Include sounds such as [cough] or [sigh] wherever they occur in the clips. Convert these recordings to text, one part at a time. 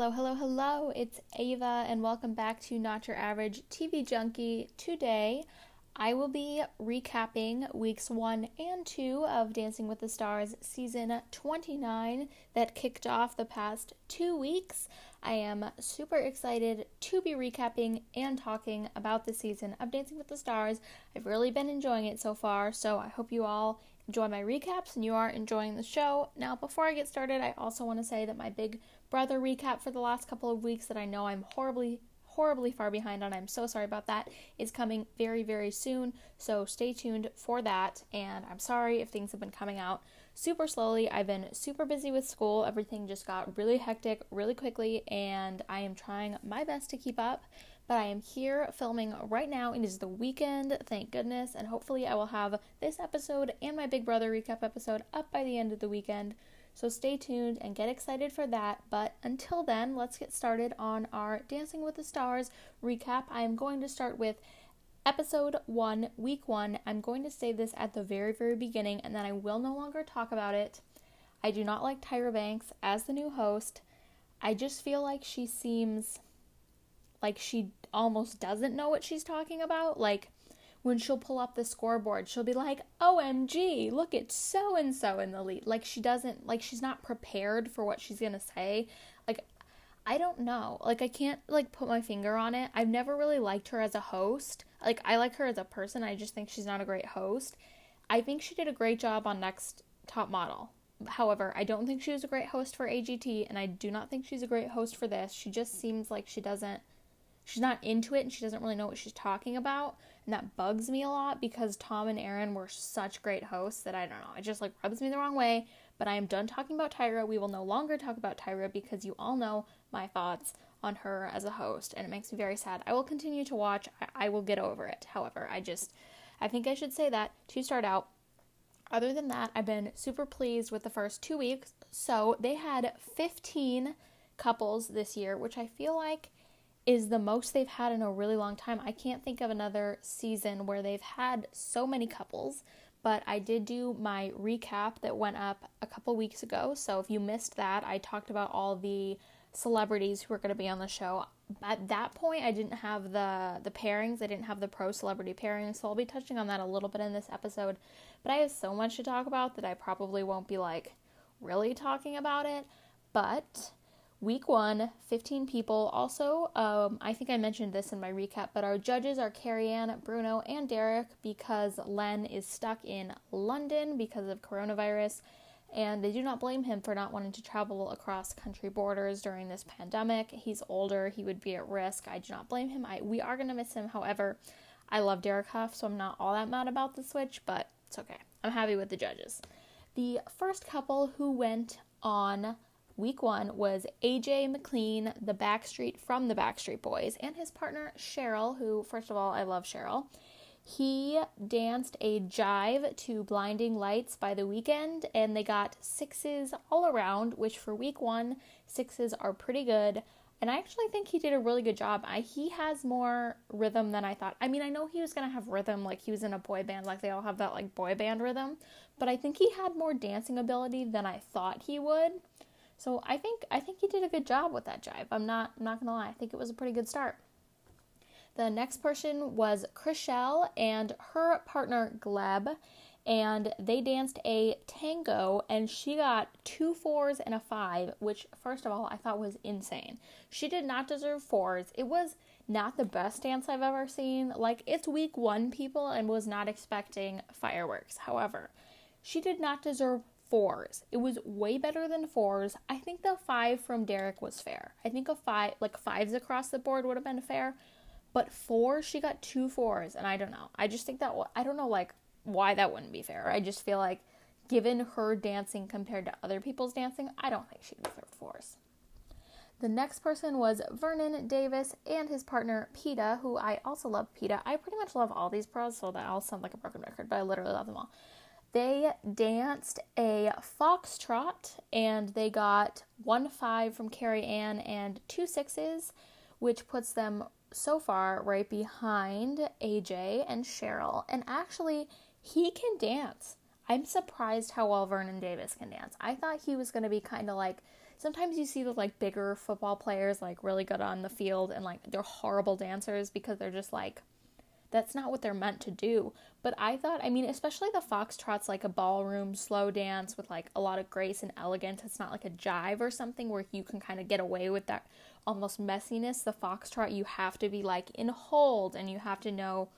Hello, hello, hello. It's Ava, and welcome back to Not Your Average TV Junkie. Today, I will be recapping weeks one and two of Dancing with the Stars season 29 that kicked off the past two weeks. I am super excited to be recapping and talking about the season of Dancing with the Stars. I've really been enjoying it so far, so I hope you all enjoy my recaps and you are enjoying the show. Now, before I get started, I also want to say that my big brother recap for the last couple of weeks that I know I'm horribly horribly far behind on. I'm so sorry about that. Is coming very very soon. So stay tuned for that and I'm sorry if things have been coming out super slowly. I've been super busy with school. Everything just got really hectic really quickly and I am trying my best to keep up. But I am here filming right now. It is the weekend, thank goodness, and hopefully I will have this episode and my Big Brother recap episode up by the end of the weekend. So stay tuned and get excited for that. But until then, let's get started on our Dancing with the Stars recap. I am going to start with episode one, week one. I'm going to say this at the very, very beginning, and then I will no longer talk about it. I do not like Tyra Banks as the new host. I just feel like she seems like she almost doesn't know what she's talking about. Like, when she'll pull up the scoreboard, she'll be like, OMG, look at so and so in the lead. Like she doesn't, like she's not prepared for what she's gonna say. Like, I don't know. Like, I can't, like, put my finger on it. I've never really liked her as a host. Like, I like her as a person. I just think she's not a great host. I think she did a great job on Next Top Model. However, I don't think she was a great host for AGT, and I do not think she's a great host for this. She just seems like she doesn't she's not into it and she doesn't really know what she's talking about. And that bugs me a lot because tom and aaron were such great hosts that i don't know it just like rubs me the wrong way. But i am done talking about tyra. We will no longer talk about tyra because you all know my thoughts on her as a host and it makes me very sad. I will continue to watch. I, I will get over it. However i just i think i should say that to start out other than that i've been super pleased with the first two weeks. So they had 15 couples this year which i feel like is the most they've had in a really long time. I can't think of another season where they've had so many couples, but I did do my recap that went up a couple weeks ago. So if you missed that, I talked about all the celebrities who are going to be on the show. At that point, I didn't have the the pairings. I didn't have the pro celebrity pairings, so I'll be touching on that a little bit in this episode. But I have so much to talk about that I probably won't be like really talking about it. But Week one, 15 people. Also, um, I think I mentioned this in my recap, but our judges are Carrie-Anne, Bruno, and Derek because Len is stuck in London because of coronavirus, and they do not blame him for not wanting to travel across country borders during this pandemic. He's older, he would be at risk. I do not blame him. I, we are going to miss him. However, I love Derek Hough, so I'm not all that mad about the switch, but it's okay. I'm happy with the judges. The first couple who went on Week one was AJ McLean, the Backstreet from the Backstreet Boys, and his partner Cheryl, who, first of all, I love Cheryl. He danced a jive to Blinding Lights by the Weeknd, and they got sixes all around, which for week one, sixes are pretty good. And I actually think he did a really good job. I, he has more rhythm than I thought. I mean, I know he was going to have rhythm, like he was in a boy band, like they all have that like boy band rhythm, but I think he had more dancing ability than I thought he would. So I think I think he did a good job with that jive. I'm not I'm not gonna lie. I think it was a pretty good start. The next person was Chrishell and her partner Gleb, and they danced a tango, and she got two fours and a five, which first of all I thought was insane. She did not deserve fours. It was not the best dance I've ever seen. Like it's week one, people, and was not expecting fireworks. However, she did not deserve fours. It was way better than fours. I think the five from Derek was fair. I think a five, like fives across the board would have been fair. But four, she got two fours, and I don't know. I just think that, I don't know, like, why that wouldn't be fair. I just feel like, given her dancing compared to other people's dancing, I don't think she deserved fours. The next person was Vernon Davis and his partner Peta, who I also love Peta. I pretty much love all these pros, so that all sound like a broken record, but I literally love them all. They danced a foxtrot and they got one five from Carrie-Anne and two sixes, which puts them so far right behind AJ and Cheryl. And actually, he can dance. I'm surprised how well Vernon Davis can dance. I thought he was going to be kind of like sometimes you see the like bigger football players like really good on the field and like they're horrible dancers because they're just like that's not what they're meant to do. But I thought, I mean, especially the foxtrot's like a ballroom slow dance with like a lot of grace and elegance. It's not like a jive or something where you can kind of get away with that almost messiness. The foxtrot, you have to be like in hold and you have to know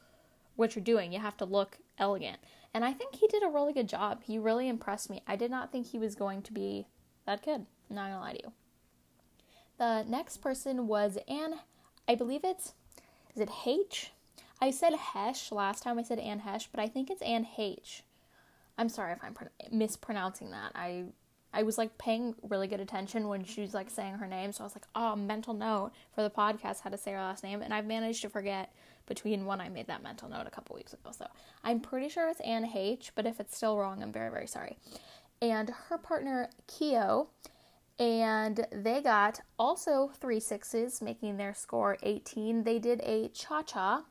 what you're doing. You have to look elegant. And I think he did a really good job. He really impressed me. I did not think he was going to be that good. I'm not gonna lie to you. The next person was Anne. I believe it's is it H? I said Hesh last time. I said Anne Hesh, but I think it's Anne Heche. I'm sorry if I'm mispronouncing that. I I was like paying really good attention when she was like saying her name, so I was like, oh, mental note for the podcast how to say her last name, and I've managed to forget between when I made that mental note a couple weeks ago. So I'm pretty sure it's Anne Heche, but if it's still wrong, I'm very very sorry. And her partner Keo and they got also three sixes, making their score 18. They did a cha cha,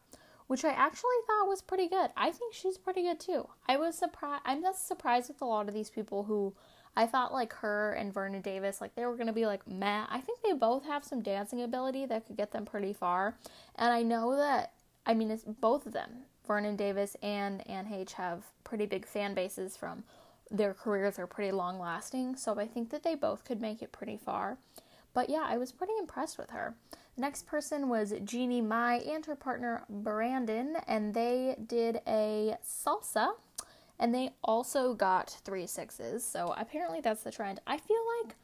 which I actually thought was pretty good. I think she's pretty good too. I was surprised. I'm just surprised with a lot of these people who I thought like her and Vernon Davis, like they were gonna be like meh. I think they both have some dancing ability that could get them pretty far. And I know that I mean it's both of them, Vernon Davis and Anne Heche have pretty big fan bases from their careers are pretty long lasting, so I think that they both could make it pretty far. But yeah, I was pretty impressed with her. Next person was Jeannie Mai and her partner Brandon, and they did a salsa, and they also got three sixes. So apparently that's the trend. I feel like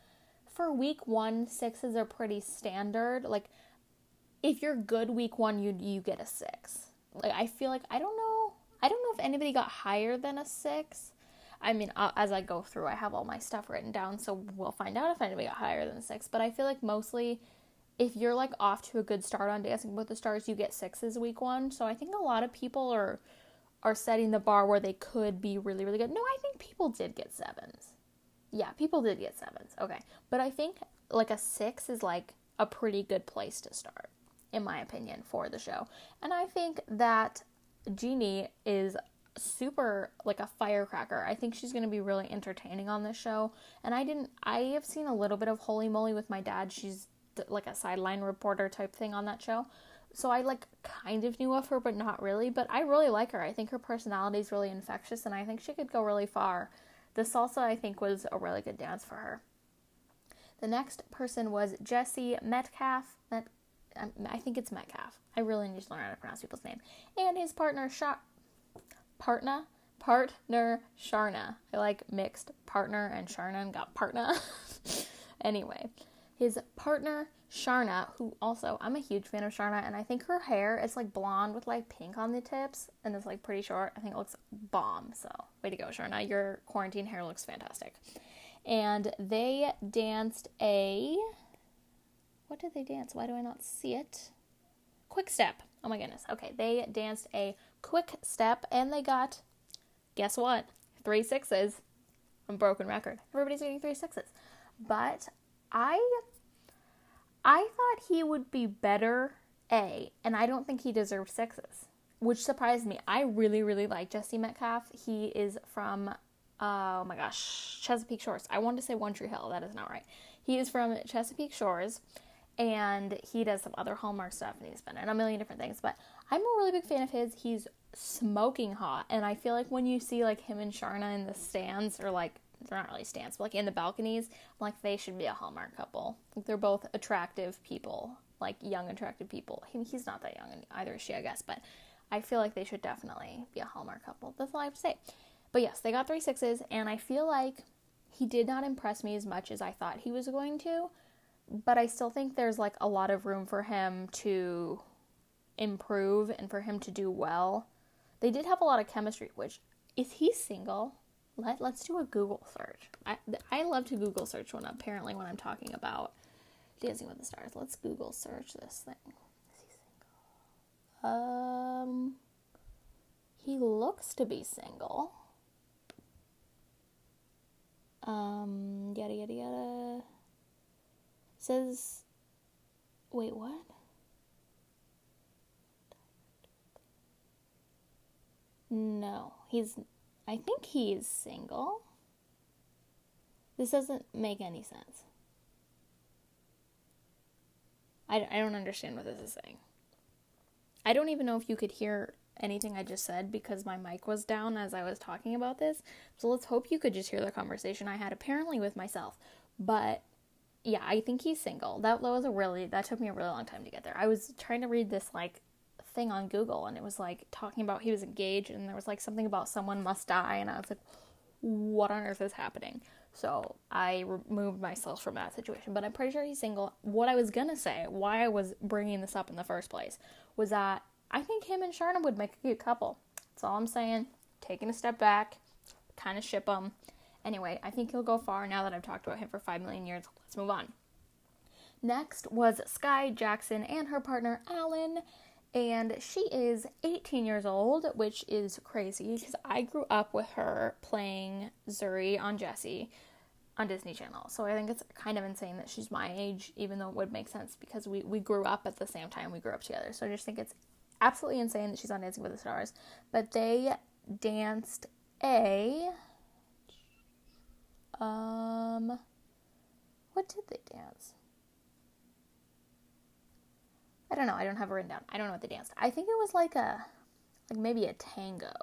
for week one, sixes are pretty standard. Like if you're good week one, you you get a six. Like I feel like I don't know. I don't know if anybody got higher than a six I mean, uh, as I go through, I have all my stuff written down, so we'll find out if anybody got higher than six. But I feel like mostly, if you're like off to a good start on Dancing with the Stars, you get sixes week one. So I think a lot of people are are setting the bar where they could be really, really good. No, I think people did get sevens. Yeah, people did get sevens. Okay, but I think like a six is like a pretty good place to start, in my opinion, for the show. And I think that Jeannie is super like a firecracker. I think she's going to be really entertaining on this show. And I didn't I have seen a little bit of Holey Moley with my dad. She's like a sideline reporter type thing on that show. So I like kind of knew of her but not really, but I really like her. I think her personality is really infectious and I think she could go really far. The salsa I think was a really good dance for her. The next person was Jesse Metcalfe. Met, um, I think it's Metcalfe. I really need to learn how to pronounce people's name. And his partner, Shot partner, partner Sharna. I like mixed partner and Sharna and got partner. [laughs] anyway, his partner Sharna, who also I'm a huge fan of Sharna, and I think her hair is like blonde with like pink on the tips, and it's like pretty short. I think it looks bomb. So way to go, Sharna! Your quarantine hair looks fantastic. And they danced a. What did they dance? Why do I not see it? Quick step. Oh my goodness. Okay, they danced a quick step and they got, guess what? Three sixes. A broken record. Everybody's getting three sixes. But I I thought he would be better A, and I don't think he deserved sixes, which surprised me. I really, really like Jesse Metcalfe. He is from oh my gosh, Chesapeake Shores. I wanted to say One Tree Hill, that is not right. He is from Chesapeake Shores and he does some other Hallmark stuff and he's been in a million different things. But I'm a really big fan of his. He's smoking hot, and I feel like when you see like him and Sharna in the stands or like they're not really stands, but like in the balconies, like they should be a Hallmark couple. Like they're both attractive people, like young attractive people. He, he's not that young, and either is she, I guess, but I feel like they should definitely be a Hallmark couple. That's all I have to say. But yes, they got three sixes, and I feel like he did not impress me as much as I thought he was going to but I still think there's like a lot of room for him to improve and for him to do well. They did have a lot of chemistry, which is he single? Let let's do a Google search. I I love to Google search when apparently when I'm talking about Dancing with the Stars. Let's Google search this thing. He? Um he looks to be single. Um yada yada yada says, wait, what? No, he's, I think he's single. This doesn't make any sense. I, I don't understand what this is saying. I don't even know if you could hear anything I just said because my mic was down as I was talking about this. So let's hope you could just hear the conversation I had apparently with myself. But yeah, I think he's single. That, was a really that took me a really long time to get there. I was trying to read this like thing on Google and it was like talking about he was engaged and there was like something about someone must die and I was like what on earth is happening? So I removed myself from that situation, but I'm pretty sure he's single. What I was gonna say, why I was bringing this up in the first place, was that I think him and Sharna would make a cute couple. That's all I'm saying. Taking a step back, kind of ship them. Anyway, I think he'll go far now that I've talked about him for 5 million years. Let's move on. Next was Skai Jackson and her partner Alan, and she is 18 years old, which is crazy because I grew up with her playing Zuri on Jessie on Disney Channel. So I think it's kind of insane that she's my age, even though it would make sense because we, we grew up at the same time. We grew up together. So I just think it's absolutely insane that she's on Dancing with the Stars. But they danced a um what did they dance? I don't know. I don't have it written down. I don't know what they danced. I think it was like a like maybe a tango.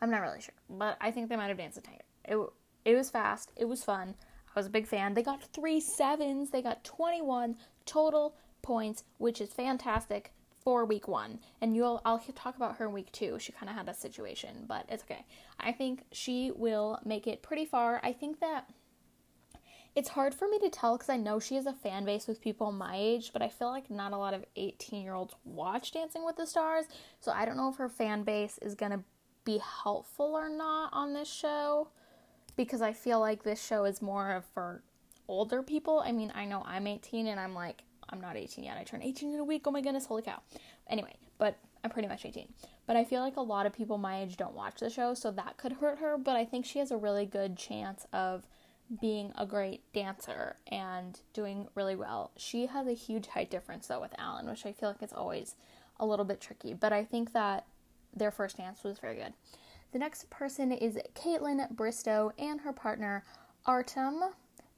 I'm not really sure, but I think they might have danced a tango. It it was fast. It was fun. I was a big fan. They got three sevens. They got 21 total points, which is fantastic for week one. And you'll I'll talk about her in week two. She kind of had a situation, but it's okay. I think she will make it pretty far. I think that it's hard for me to tell because I know she has a fan base with people my age, but I feel like not a lot of 18 year olds watch Dancing with the Stars. So I don't know if her fan base is going to be helpful or not on this show because I feel like this show is more of for older people. I mean, I know I'm 18 and I'm like, I'm not 18 yet. I turn 18 in a week. Oh my goodness, holy cow. Anyway, but I'm pretty much 18. But I feel like a lot of people my age don't watch the show, so that could hurt her. But I think she has a really good chance of being a great dancer and doing really well. She has a huge height difference though with Alan, which I feel like is always a little bit tricky. But I think that their first dance was very good. The next person is Kaitlyn Bristowe and her partner Artem.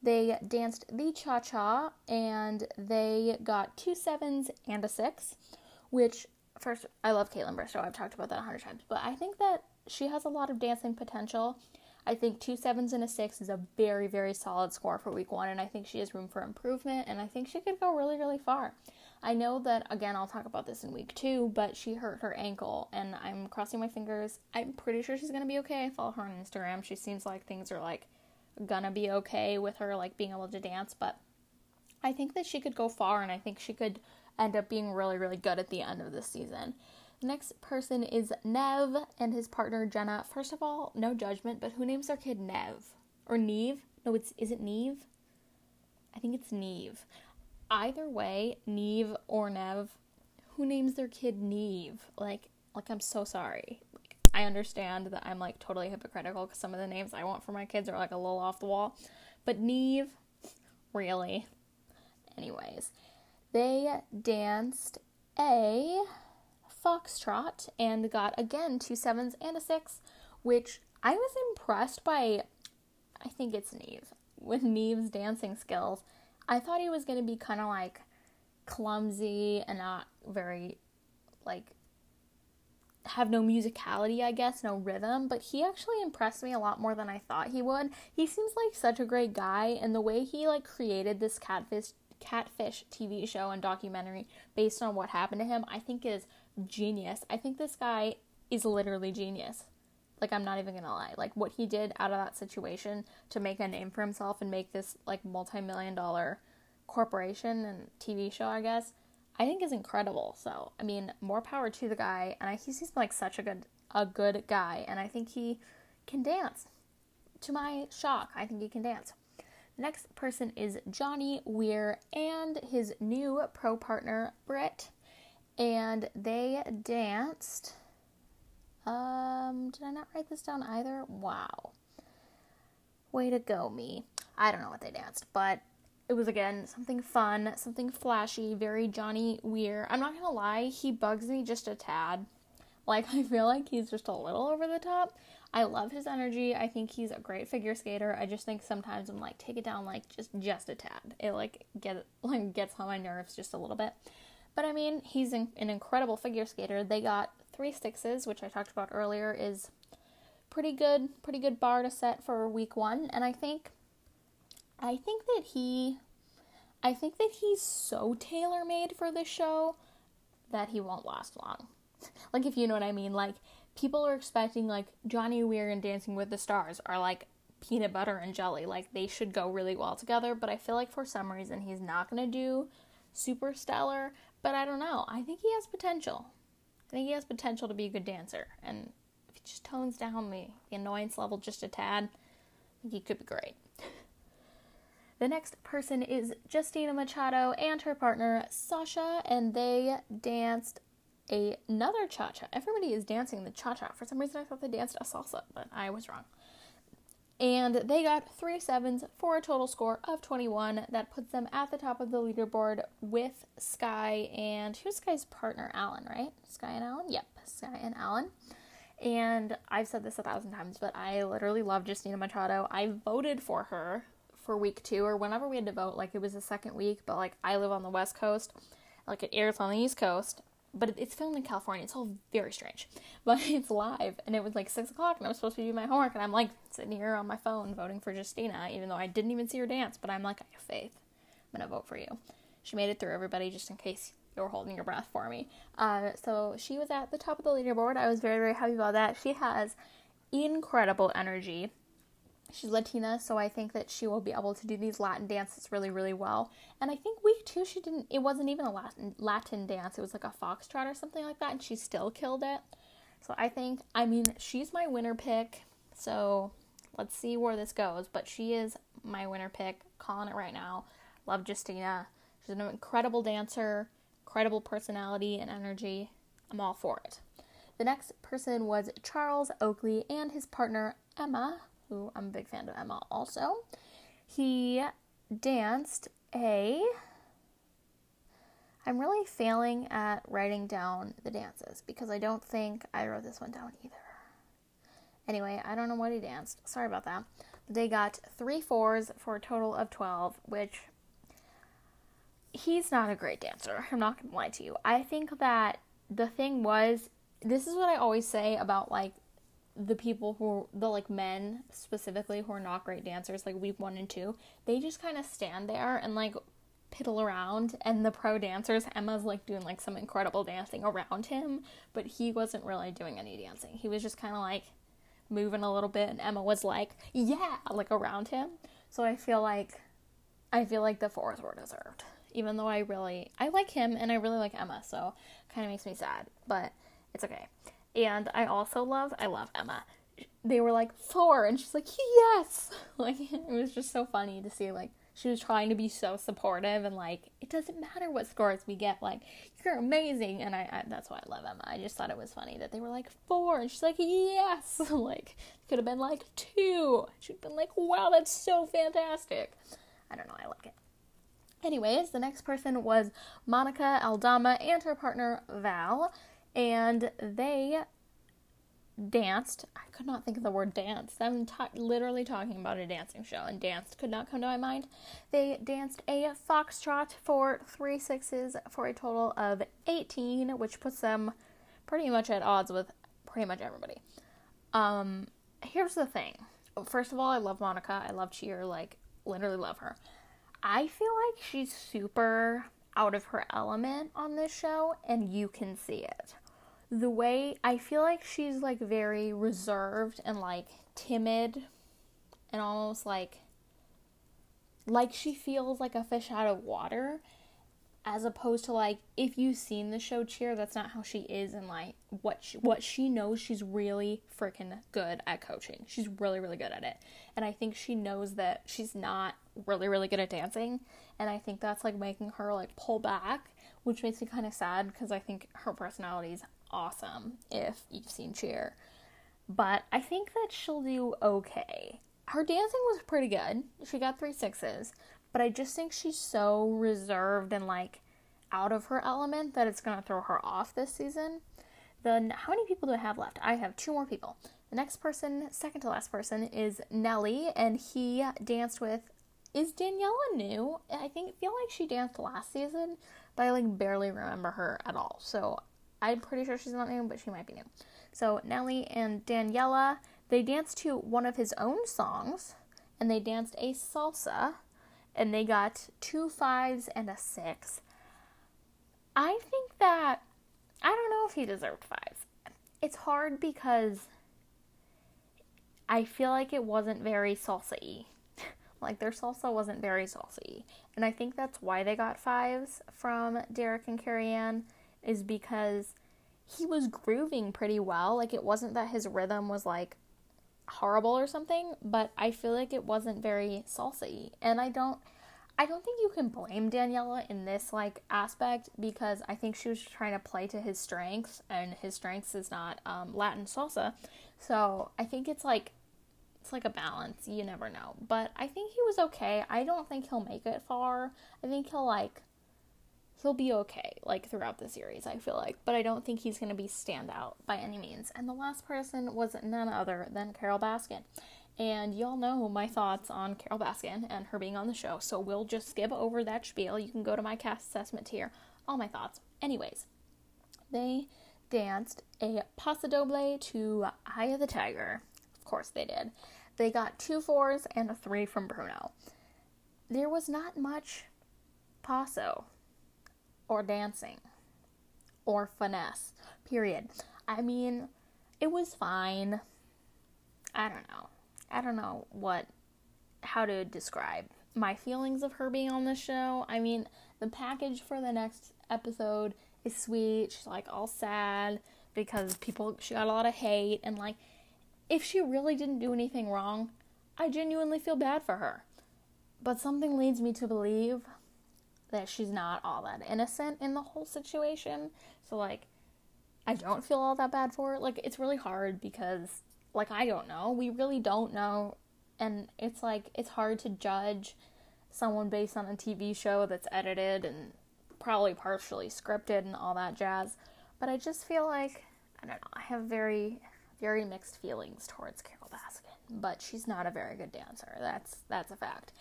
They danced the cha cha and they got two sevens and a six, which, first, I love Kaitlyn Bristowe. I've talked about that a hundred times, but I think that she has a lot of dancing potential. I think two sevens and a six is a very, very solid score for week one, and I think she has room for improvement, and I think she could go really, really far. I know that, again, I'll talk about this in week two, but she hurt her ankle, and I'm crossing my fingers. I'm pretty sure she's gonna be okay. I follow her on Instagram. She seems like things are like gonna be okay with her like being able to dance, but I think that she could go far and I think she could end up being really, really good at the end of the season. Next person is Nev and his partner Jenna. First of all, no judgment, but who names their kid Nev? Or Neve? No, it's is it Neve? I think it's Neve. Either way, Neve or Nev, who names their kid Neve? Like like I'm so sorry. Like, I understand that I'm like totally hypocritical because some of the names I want for my kids are like a little off the wall. But Neve, really. Anyways, they danced a foxtrot and got again two sevens and a six, which I was impressed by. I think it's Neve with Neve's dancing skills. I thought he was going to be kind of like clumsy and not very like have no musicality, I guess, no rhythm, but he actually impressed me a lot more than I thought he would. He seems like such a great guy, and the way he like created this catfish catfish TV show and documentary based on what happened to him, I think is genius. I think this guy is literally genius. Like I'm not even gonna lie. Like what he did out of that situation to make a name for himself and make this like multi-million dollar corporation and TV show, I guess I think is incredible. So, I mean, more power to the guy, and I, he seems like such a good a good guy, and I think he can dance. To my shock, I think he can dance. Next person is Johnny Weir and his new pro partner Britt, and they danced. Um, did I not write this down either? Wow. Way to go, me. I don't know what they danced, but it was again something fun, something flashy, very Johnny Weir. I'm not gonna lie, he bugs me just a tad. Like [laughs] I feel like he's just a little over the top. I love his energy. I think he's a great figure skater. I just think sometimes I'm like take it down like just just a tad. It like get [laughs] like gets on my nerves just a little bit. But I mean, he's an, incredible figure skater. They got three sixes, which I talked about earlier, is pretty good, pretty good bar to set for week one. And I think, I think that he, I think that he's so tailor made for this show that he won't last long. [laughs] like if you know what I mean, like people are expecting like Johnny Weir and Dancing with the Stars are like peanut butter and jelly. Like they should go really well together, but I feel like for some reason he's not to do super stellar, but I don't know. I think he has potential. I think he has potential to be a good dancer and if he just tones down the, the annoyance level just a tad, I think he could be great. [laughs] The next person is Justina Machado and her partner Sasha, and they danced another cha cha. Everybody is dancing the cha cha. For some reason, I thought they danced a salsa, but I was wrong. And they got three sevens for a total score of 21. That puts them at the top of the leaderboard with Skai and who's Skai's partner? Alan, right? Skai and Alan? Yep, Skai and Alan. And I've said this a thousand times, but I literally love Justina Machado. I voted for her for week two or whenever we had to vote. Like it was the second week, but like I live on the West Coast, like it airs on the East Coast, but it's filmed in California. It's all very strange, [laughs] but it's live, and it was like six o'clock, and I was supposed to do my homework, and I'm like sitting here on my phone voting for Justina, even though I didn't even see her dance. But I'm like, I have faith. I'm gonna vote for you. She made it through everybody, just in case you were holding your breath for me. Uh, so she was at the top of the leaderboard. I was very very happy about that. She has incredible energy. She's Latina, so I think that she will be able to do these Latin dances really, really well. And I think week two, she didn't, it wasn't even a Latin, Latin dance, it was like a foxtrot or something like that, and she still killed it. So I think, I mean, she's my winner pick, so let's see where this goes. But she is my winner pick, calling it right now. Love Justina. She's an incredible dancer, incredible personality and energy. I'm all for it. The next person was Charles Oakley and his partner Emma, who I'm a big fan of Emma also. He danced a. I'm really failing at writing down the dances because I don't think I wrote this one down either. Anyway, I don't know what he danced. Sorry about that. They got three fours for a total of 12, which he's not a great dancer. I'm not going to lie to you. I think that the thing was, this is what I always say about like the people who the like men specifically who are not great dancers like week one and two they just kind of stand there and like piddle around and the pro dancers emma's like doing like some incredible dancing around him but he wasn't really doing any dancing. He was just kind of like moving a little bit and emma was like yeah like around him. So i feel like i feel like the fours were deserved even though i really i like him and i really like emma so it kind of makes me sad but it's okay and I also love, I love Emma. They were like, four. And she's like, yes. [laughs] Like, it was just so funny to see, like, she was trying to be so supportive and, like, it doesn't matter what scores we get. Like, you're amazing. And I, I that's why I love Emma. I just thought it was funny that they were like, four. And she's like, yes. [laughs] like, it could have been like two. She'd been like, wow, that's so fantastic. I don't know. I like it. Anyways, the next person was Monica Aldama and her partner Val and they danced. I could not think of the word dance. I'm t- literally talking about a dancing show, and danced could not come to my mind. They danced a foxtrot for three sixes for a total of 18, which puts them pretty much at odds with pretty much everybody. Um, here's the thing. First of all, I love Monica. I love Cheer. Like, literally love her. I feel like she's super out of her element on this show, and you can see it the way I feel like she's like very reserved and like timid and almost like like she feels like a fish out of water as opposed to like if you've seen the show cheer that's not how she is and like what she, what she knows she's really freaking good at coaching. She's really really good at it. And i think she knows that she's not really really good at dancing. And i think that's like making her like pull back which makes me kind of sad because i think her personality is awesome if you've seen Cheer. But I think that she'll do okay. Her dancing was pretty good. She got three sixes, but I just think she's so reserved and like out of her element that it's gonna throw her off this season. Then how many people do I have left? I have two more people. The next person, second to last person, is Nelly, and he danced with. Is Daniela new? I think feel like she danced last season, but I like barely remember her at all. So I'm pretty sure she's not new, but she might be new. So Nelly and Daniela, they danced to one of his own songs, and they danced a salsa, and they got two fives and a six. I think that I don't know if he deserved fives. It's hard because I feel like it wasn't very salsa [laughs] like their salsa wasn't very salsa. And I think that's why they got fives from Derek and Carrie Ann, is because he was grooving pretty well. Like it wasn't that his rhythm was like horrible or something, but I feel like it wasn't very salsa. And I don't I don't think you can blame Daniela in this like aspect because I think she was trying to play to his strengths, and his strengths is not um, Latin salsa. So I think it's like it's like a balance. You never know, but I think he was okay. I don't think he'll make it far. I think he'll like he'll be okay like throughout the series. I feel like, but I don't think he's gonna be standout by any means. And the last person was none other than Carole Baskin. And y'all know my thoughts on Carole Baskin and her being on the show, so we'll just skip over that spiel. You can go to my cast assessment tier, all my thoughts. Anyways, they danced a paso doble to Eye of the Tiger. Of course they did. They got two fours and a three from Bruno. There was not much paso or dancing or finesse, period. I mean, it was fine. I don't know. I don't know what how to describe my feelings of her being on the show. I mean, the package for the next episode is sweet. She's like all sad because people she got a lot of hate and like if she really didn't do anything wrong, I genuinely feel bad for her. But something leads me to believe that she's not all that innocent in the whole situation. So like I don't feel all that bad for her. Like it's really hard because like I don't know. We really don't know and it's like it's hard to judge someone based on a TV show that's edited and probably partially scripted and all that jazz. But I just feel like I don't know. I have very very mixed feelings towards Carole Baskin, but she's not a very good dancer. That's that's a fact.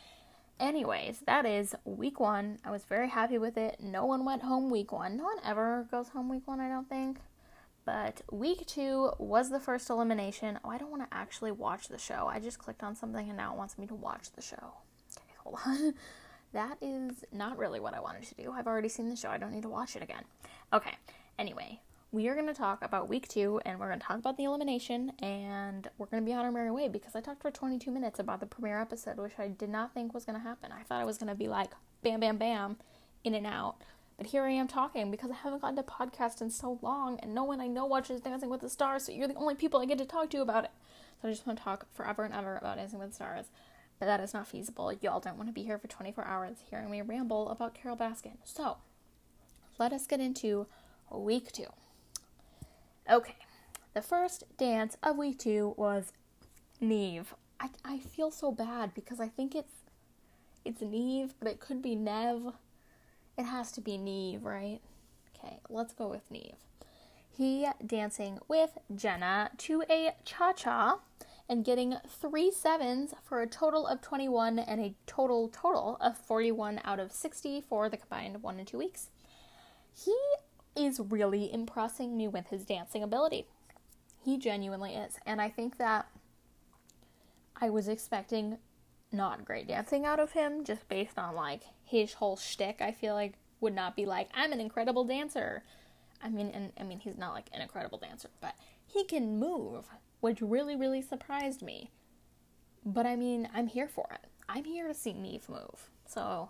Anyways, that is week 1. I was very happy with it. No one went home week 1. No one ever goes home week 1, I don't think. But week two was the first elimination. Oh, I don't want to actually watch the show. I just clicked on something and now it wants me to watch the show. Okay, hold on. [laughs] that is not really what I wanted to do. I've already seen the show. I don't need to watch it again. Okay, anyway, we are going to talk about week two and we're going to talk about the elimination and we're going to be on our merry way because I talked for 22 minutes about the premiere episode, which I did not think was going to happen. I thought it was going to be like bam, bam, bam, in and out. But here I am talking because I haven't gotten to podcast in so long, and no one I know watches Dancing with the Stars, so you're the only people I get to talk to about it. So I just want to talk forever and ever about Dancing with the Stars. But that is not feasible. Y'all don't want to be here for 24 hours hearing me ramble about Carole Baskin. So let us get into week two. Okay, the first dance of week two was Neve. I, I feel so bad because I think it's it's Neve, but it could be Nev. It has to be Neve, right? Okay, let's go with Neve. He dancing with Jenna to a cha cha and getting three sevens for a total of 21 and a total total of 41 out of 60 for the combined one and two weeks. He is really impressing me with his dancing ability. He genuinely is. And I think that I was expecting not great dancing out of him just based on like his whole shtick. I feel like would not be like I'm an incredible dancer. I mean, and I mean he's not like an incredible dancer, but he can move, which really really surprised me. But I mean, I'm here for it. I'm here to see Neve move. So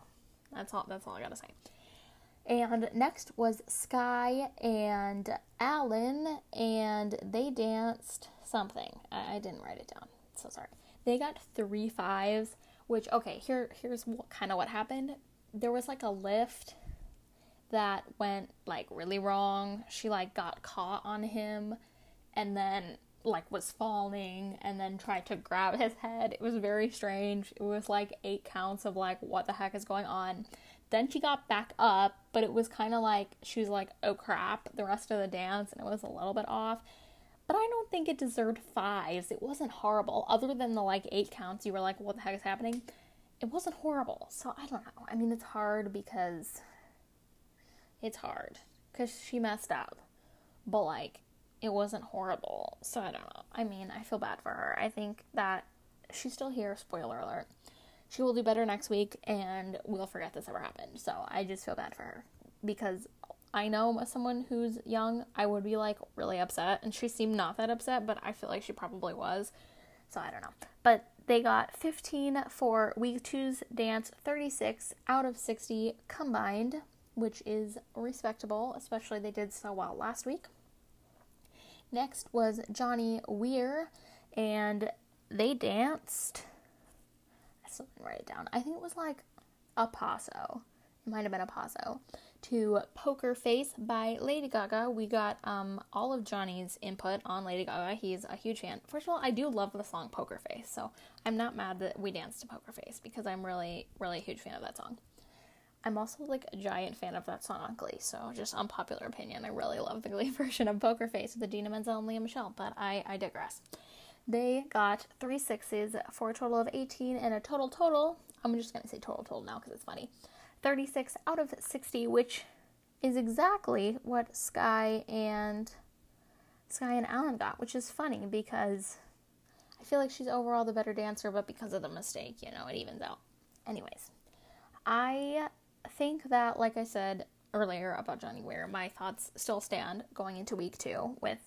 that's all. That's all I gotta say. And next was Skai and Alan, and they danced something. I, I didn't write it down, so sorry. They got three fives, which okay, here here's what, kind of what happened. There was like a lift that went like really wrong. She like got caught on him and then like was falling and then tried to grab his head. It was very strange. It was like eight counts of like what the heck is going on. Then she got back up, but it was kind of like she was like, "Oh crap!" the rest of the dance and it was a little bit off. but I don't think it deserved fives. It wasn't horrible. Other than the like eight counts, you were like, what the heck is happening? It wasn't horrible. So I don't know. I mean, it's hard because it's hard because she messed up. But like, it wasn't horrible. So I don't know. I mean, I feel bad for her. I think that she's still here. Spoiler alert. She will do better next week and we'll forget this ever happened. So I just feel bad for her because I know someone who's young, I would be like really upset, and she seemed not that upset, but I feel like she probably was. So I don't know. But they got 15 for week two's dance, 36 out of 60 combined, which is respectable, especially they did so well last week. Next was Johnny Weir, and they danced. Didn't write it down. I think it was like a paso. It might have been a paso to Poker Face by Lady Gaga. We got um, all of Johnny's input on Lady Gaga. He's a huge fan. First of all, I do love the song Poker Face, so I'm not mad that we danced to Poker Face because I'm really, really a huge fan of that song. I'm also like a giant fan of that song on Glee, so just unpopular opinion. I really love the Glee [laughs] version of Poker Face with Idina Menzel and Lea Michele, but I, I digress. They got three sixes for a total of 18 and a total total. I'm just gonna say total total now because it's funny 36 out of 60, which is exactly what Skai and Skai and Alan got, which is funny because I feel like she's overall the better dancer, but because of the mistake, you know, it evens out. Anyways, I think that, like I said earlier about Johnny Weir, my thoughts still stand going into week two with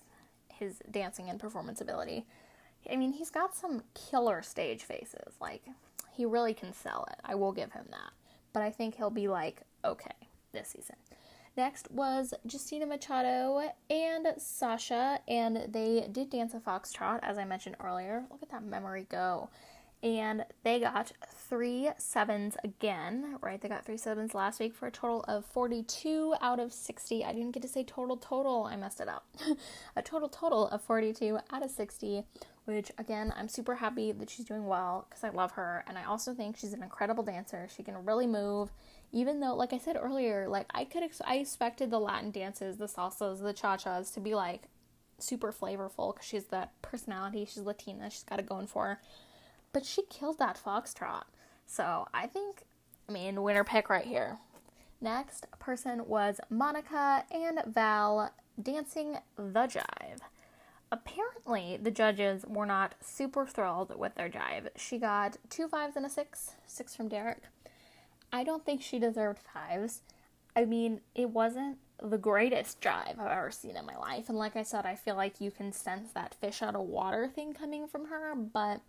his dancing and performance ability. I mean, he's got some killer stage faces. Like, he really can sell it. I will give him that but I think he'll be like okay this season. Next was Justina Machado and Sasha, and they did dance a foxtrot, as I mentioned earlier. Look at that memory go. And they got three sevens again, right? They got three sevens last week for a total of 42 out of 60. I didn't get to say total, total. I messed it up. [laughs] a total, total of 42 out of 60, which again, I'm super happy that she's doing well because I love her. And I also think she's an incredible dancer. She can really move, even though, like I said earlier, like I could, ex- I expected the Latin dances, the salsas, the cha chas to be like super flavorful because she's that personality. She's Latina. She's got it going for her. But she killed that foxtrot. So I think, I mean, winner pick right here. Next person was Monica and Val dancing the jive. Apparently, the judges were not super thrilled with their jive. She got two fives and a six, six from Derek. I don't think she deserved fives. I mean, it wasn't the greatest jive I've ever seen in my life. And like I said, I feel like you can sense that fish out of water thing coming from her, but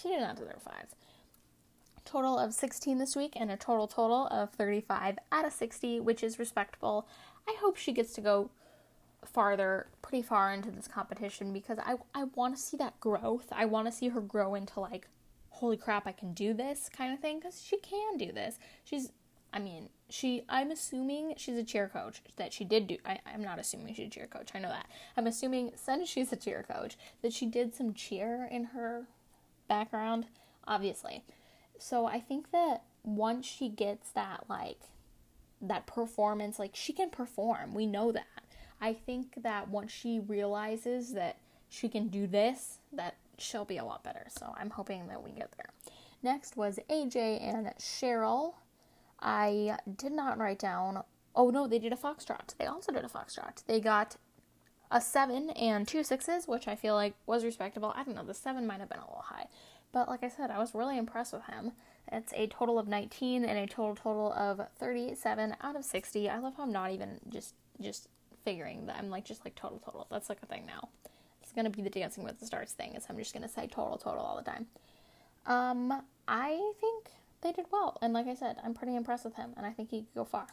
she did not deserve fives. Total of 16 this week and a total total of 35 out of 60, which is respectable. I hope she gets to go farther, pretty far into this competition because I, I want to see that growth. I want to see her grow into like, holy crap, I can do this kind of thing because she can do this. She's, I mean, she, I'm assuming she's a cheer coach that she did do. I, I'm not assuming she's a cheer coach. I know that. I'm assuming since she's a cheer coach that she did some cheer in her background, obviously. So I think that once she gets that, like, that performance, like, she can perform. We know that. I think that once she realizes that she can do this, that she'll be a lot better. So I'm hoping that we get there. Next was AJ and Cheryl. I did not write down. Oh no, they did a foxtrot. They also did a foxtrot. They got a seven and two sixes, which I feel like was respectable. I don't know, the seven might have been a little high. But like I said, I was really impressed with him. It's a total of 19 and a total total of 37 out of 60. I love how I'm not even just just figuring that I'm like just like total total. That's like a thing now. It's gonna be the Dancing with the Stars thing. Is I'm just gonna say total total all the time. Um, I think they did well, and like I said, I'm pretty impressed with him, and I think he could go far.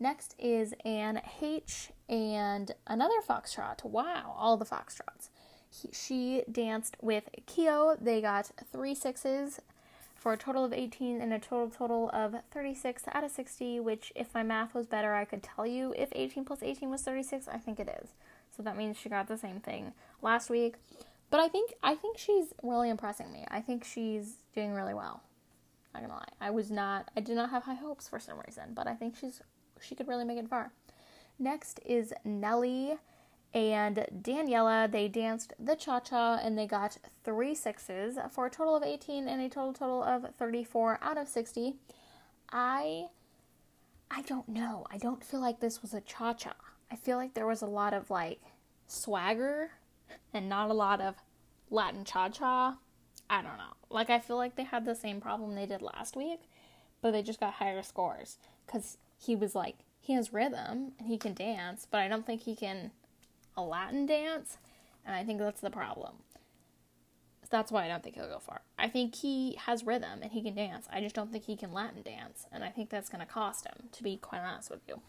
Next is Anne Heche and another foxtrot. Wow, all the foxtrots. He, she danced with Keo. They got three sixes for a total of 18 and a total total of 36 out of 60, which if my math was better, I could tell you if 18 plus 18 was 36. I think it is. So that means she got the same thing last week. But I think I think she's really impressing me. I think she's doing really well. Not gonna lie. I was not I did not have high hopes for some reason, but I think she's she could really make it far. Next is Nelly and Daniela, they danced the cha cha and they got three sixes for a total of 18 and a total total of 34 out of 60. I I don't know. I don't feel like this was a cha cha. I feel like there was a lot of like swagger and not a lot of Latin cha cha. I don't know. Like I feel like they had the same problem they did last week, but they just got higher scores cuz he was like he has rhythm and he can dance, but I don't think he can a Latin dance, and I think that's the problem. That's why I don't think he'll go far. I think he has rhythm and he can dance. I just don't think he can Latin dance, and I think that's going to cost him, to be quite honest with you.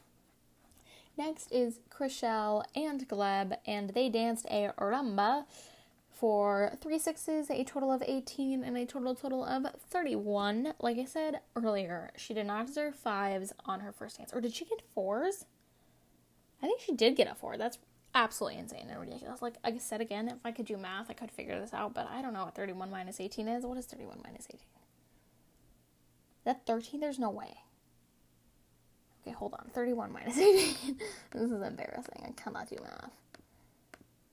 Next is Chrishell and Gleb, and they danced a rumba for three sixes, a total of 18, and a total total of 31. Like I said earlier, she did not deserve fives on her first dance. Or did she get fours? I think she did get a four. That's absolutely insane and ridiculous. Like I said again, if I could do math, I could figure this out, but I don't know what 31 minus 18 is. What is 31 minus 18? That 13? There's no way. Okay, hold on. 31 minus [laughs] 18. this is embarrassing. I cannot do math.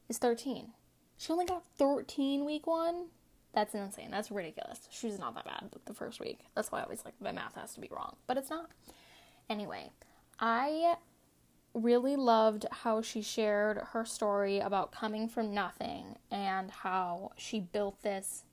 It's 13. She only got 13 week one? That's insane. That's ridiculous. She's not that bad the first week. That's why I always like my math has to be wrong, but it's not. Anyway, I really loved how she shared her story about coming from nothing and how she built this.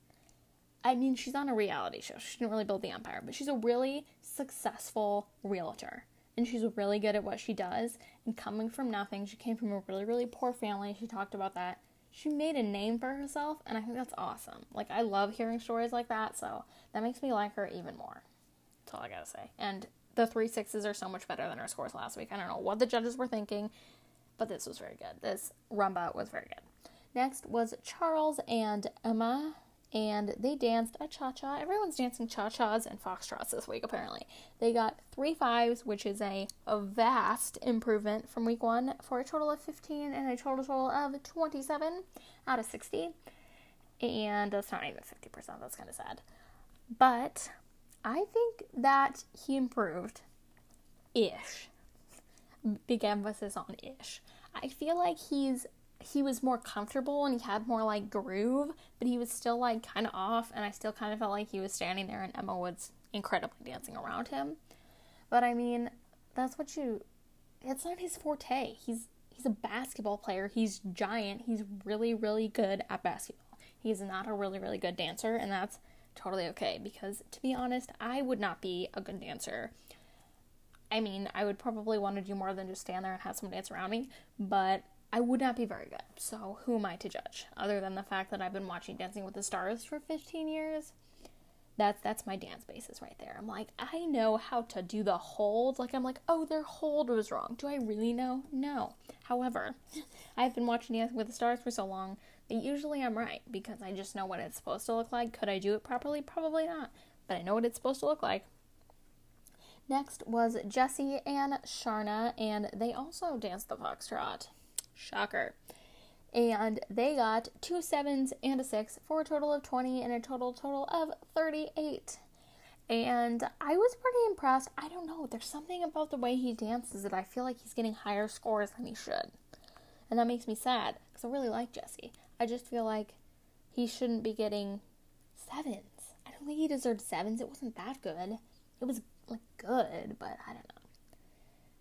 I mean, she's on a reality show. She didn't really build the empire, but she's a really successful realtor. And she's really good at what she does. And coming from nothing, she came from a really, really poor family. She talked about that. She made a name for herself, and I think that's awesome. Like, I love hearing stories like that, so that makes me like her even more. That's all I gotta say. And the three sixes are so much better than our scores last week. I don't know what the judges were thinking, but this was very good. This rumba was very good. Next was Charles and Emma, and they danced a cha cha. Everyone's dancing cha chas and foxtrots this week, apparently. They got three fives, which is a, vast improvement from week one, for a total of 15 and a total total of 27 out of 60. And that's not even 50%, that's kind of sad. But I think that he improved ish. Big emphasis on ish. I feel like he's he was more comfortable and he had more like groove, but he was still like kind of off and I still kind of felt like he was standing there and Emma Woods incredibly dancing around him. But I mean, that's what you it's not his forte. He's he's a basketball player. He's giant. He's really really good at basketball. He's not a really really good dancer and that's totally okay because to be honest, I would not be a good dancer. I mean, I would probably want to do more than just stand there and have someone dance around me, but I would not be very good. So, who am I to judge? Other than the fact that I've been watching Dancing with the Stars for 15 years. That's that's my dance basis right there. I'm like, I know how to do the hold. Like I'm like, oh, their hold was wrong. Do I really know? No. However, [laughs] I've been watching Dancing with the Stars for so long usually I'm right because I just know what it's supposed to look like. Could I do it properly? Probably not, but I know what it's supposed to look like. Next was Jesse and Sharna, and they also danced the foxtrot. Shocker. And they got two sevens and a six for a total of 20 and a total total of 38. And I was pretty impressed. I don't know, there's something about the way he dances that I feel like he's getting higher scores than he should. And that makes me sad because I really like Jesse. I just feel like he shouldn't be getting sevens. I don't think he deserved sevens. It wasn't that good. It was like good, but I don't know.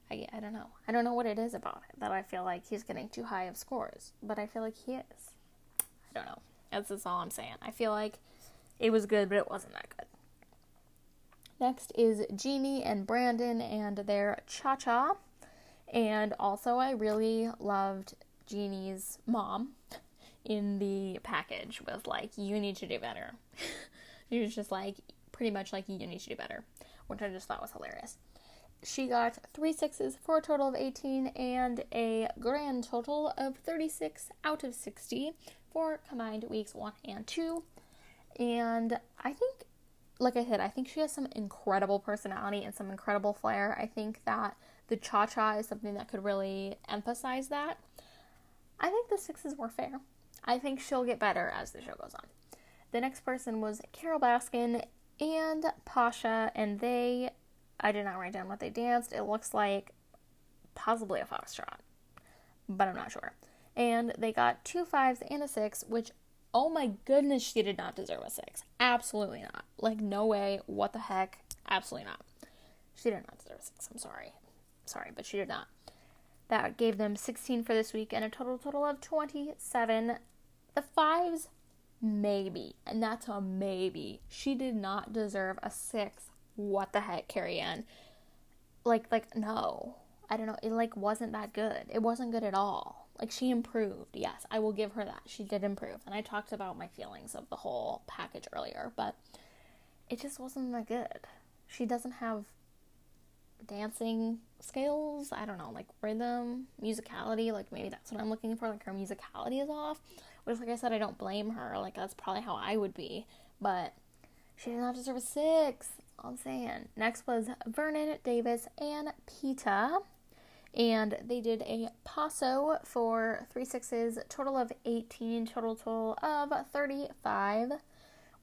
I, I don't know. I don't know what it is about it that I feel like he's getting too high of scores, but I feel like he is. I don't know. That's, that's all I'm saying. I feel like it was good, but it wasn't that good. Next is Jeannie and Brandon and their cha cha. And also, I really loved Jeannie's mom in the package was like, you need to do better. [laughs] he was just like, pretty much like, you need to do better, which I just thought was hilarious. She got three sixes for a total of 18 and a grand total of 36 out of 60 for combined weeks one and two. And I think, like I said, I think she has some incredible personality and some incredible flair. I think that the cha cha is something that could really emphasize that. I think the sixes were fair. I think she'll get better as the show goes on. The next person was Carole Baskin and Pasha, and they, I did not write down what they danced. It looks like possibly a foxtrot, but I'm not sure. and they got two fives and a six, which, oh my goodness, she did not deserve a six. Absolutely not. Like, no way. What the heck? Absolutely not. She did not deserve a six. I'm sorry. Sorry, but she did not. That gave them 16 for this week and a total total of 27. The fives, maybe. And that's a maybe. She did not deserve a six. What the heck, Carrie Ann? Like, like, no. I don't know. It like wasn't that good. It wasn't good at all. Like she improved. Yes, I will give her that. She did improve. And I talked about my feelings of the whole package earlier, but it just wasn't that good. She doesn't have dancing skills. I don't know, like rhythm, musicality. Like maybe that's what I'm looking for. Like her musicality is off. Which, like I said, I don't blame her. Like that's probably how I would be. But she did not deserve a six. I'm saying. Next was Vernon Davis and Peta. And they did a paso for three sixes, total of 18, total total of 35.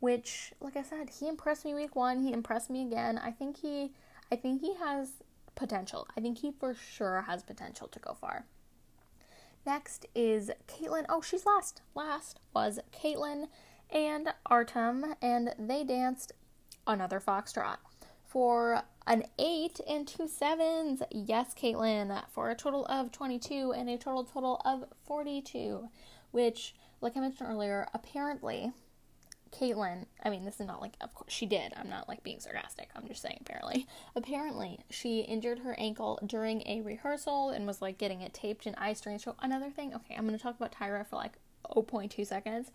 Which, like I said, he impressed me week one. He impressed me again. I think he I think he has potential. I think he for sure has potential to go far. Next is Kaitlyn. Oh, she's last. Last was Kaitlyn and Artem, and they danced another foxtrot for an eight and two sevens. Yes, Kaitlyn, for a total of 22 and a total total of 42, which, like I mentioned earlier, apparently Kaitlyn, I mean, this is not like, of course, she did. I'm not like being sarcastic. I'm just saying, apparently. Apparently, she injured her ankle during a rehearsal and was like getting it taped and ice during the show. Another thing, okay, I'm going to talk about Tyra for like 0.2 seconds.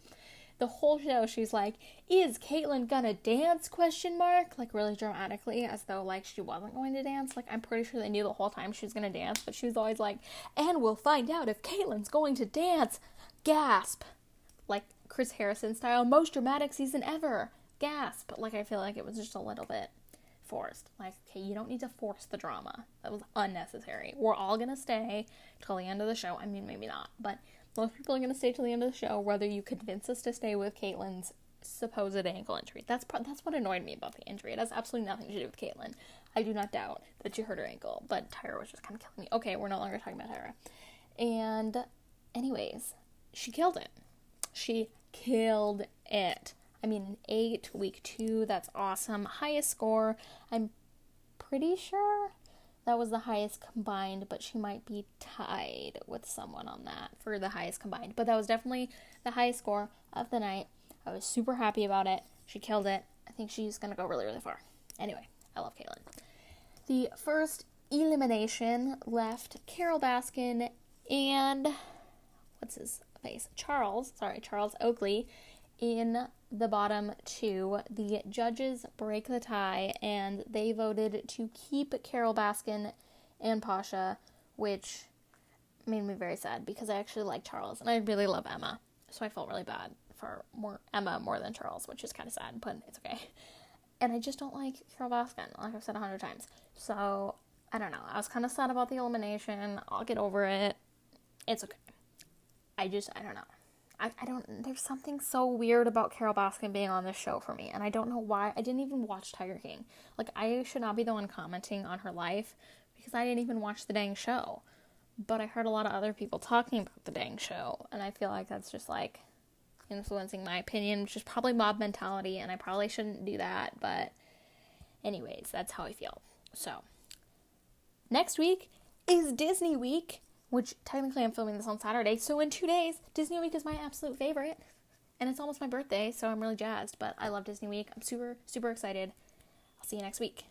The whole show, she's like, "Is Kaitlyn gonna dance?" Question mark, like really dramatically, as though like she wasn't going to dance. Like I'm pretty sure they knew the whole time she was gonna dance, but she was always like, "And we'll find out if Kaitlyn's going to dance." Gasp! Like Chris Harrison style, most dramatic season ever. Gasp! Like I feel like it was just a little bit forced. Like, okay, you don't need to force the drama. That was unnecessary. We're all gonna stay till the end of the show. I mean, maybe not, but most people are gonna stay till the end of the show, whether you convince us to stay with Kaitlyn's supposed ankle injury. That's pro- that's what annoyed me about the injury. It has absolutely nothing to do with Kaitlyn. I do not doubt that she hurt her ankle, but Tyra was just kind of killing me. Okay, we're no longer talking about Tyra. And, anyways, she killed it. She killed it. I mean, an eight, week two, that's awesome. Highest score, I'm pretty sure that was the highest combined, but she might be tied with someone on that for the highest combined. But that was definitely the highest score of the night. I was super happy about it. She killed it. I think she's to go really, really far. Anyway, I love Kaitlyn. The first elimination left Carole Baskin and what's his face? Charles, sorry, Charles Oakley in the bottom two. The judges break the tie and they voted to keep Carole Baskin and Pasha, which made me very sad because I actually like Charles and I really love Emma. So I felt really bad for more Emma more than Charles, which is kind of sad, but it's okay. And I just don't like Carole Baskin, like I've said a hundred times. So I don't know. I was kind of sad about the elimination. I'll get over it. It's okay. I just, I don't know. I, I don't, there's something so weird about Carole Baskin being on this show for me, and I don't know why. I didn't even watch Tiger King. Like, I should not be the one commenting on her life because I didn't even watch the dang show. But I heard a lot of other people talking about the dang show, and I feel like that's just like influencing my opinion, which is probably mob mentality, and I probably shouldn't do that, but anyways, that's how I feel. So, next week is Disney Week which technically I'm filming this on Saturday. So in two days, Disney Week is my absolute favorite. And it's almost my birthday, so I'm really jazzed. But I love Disney Week. I'm super, super excited. I'll see you next week.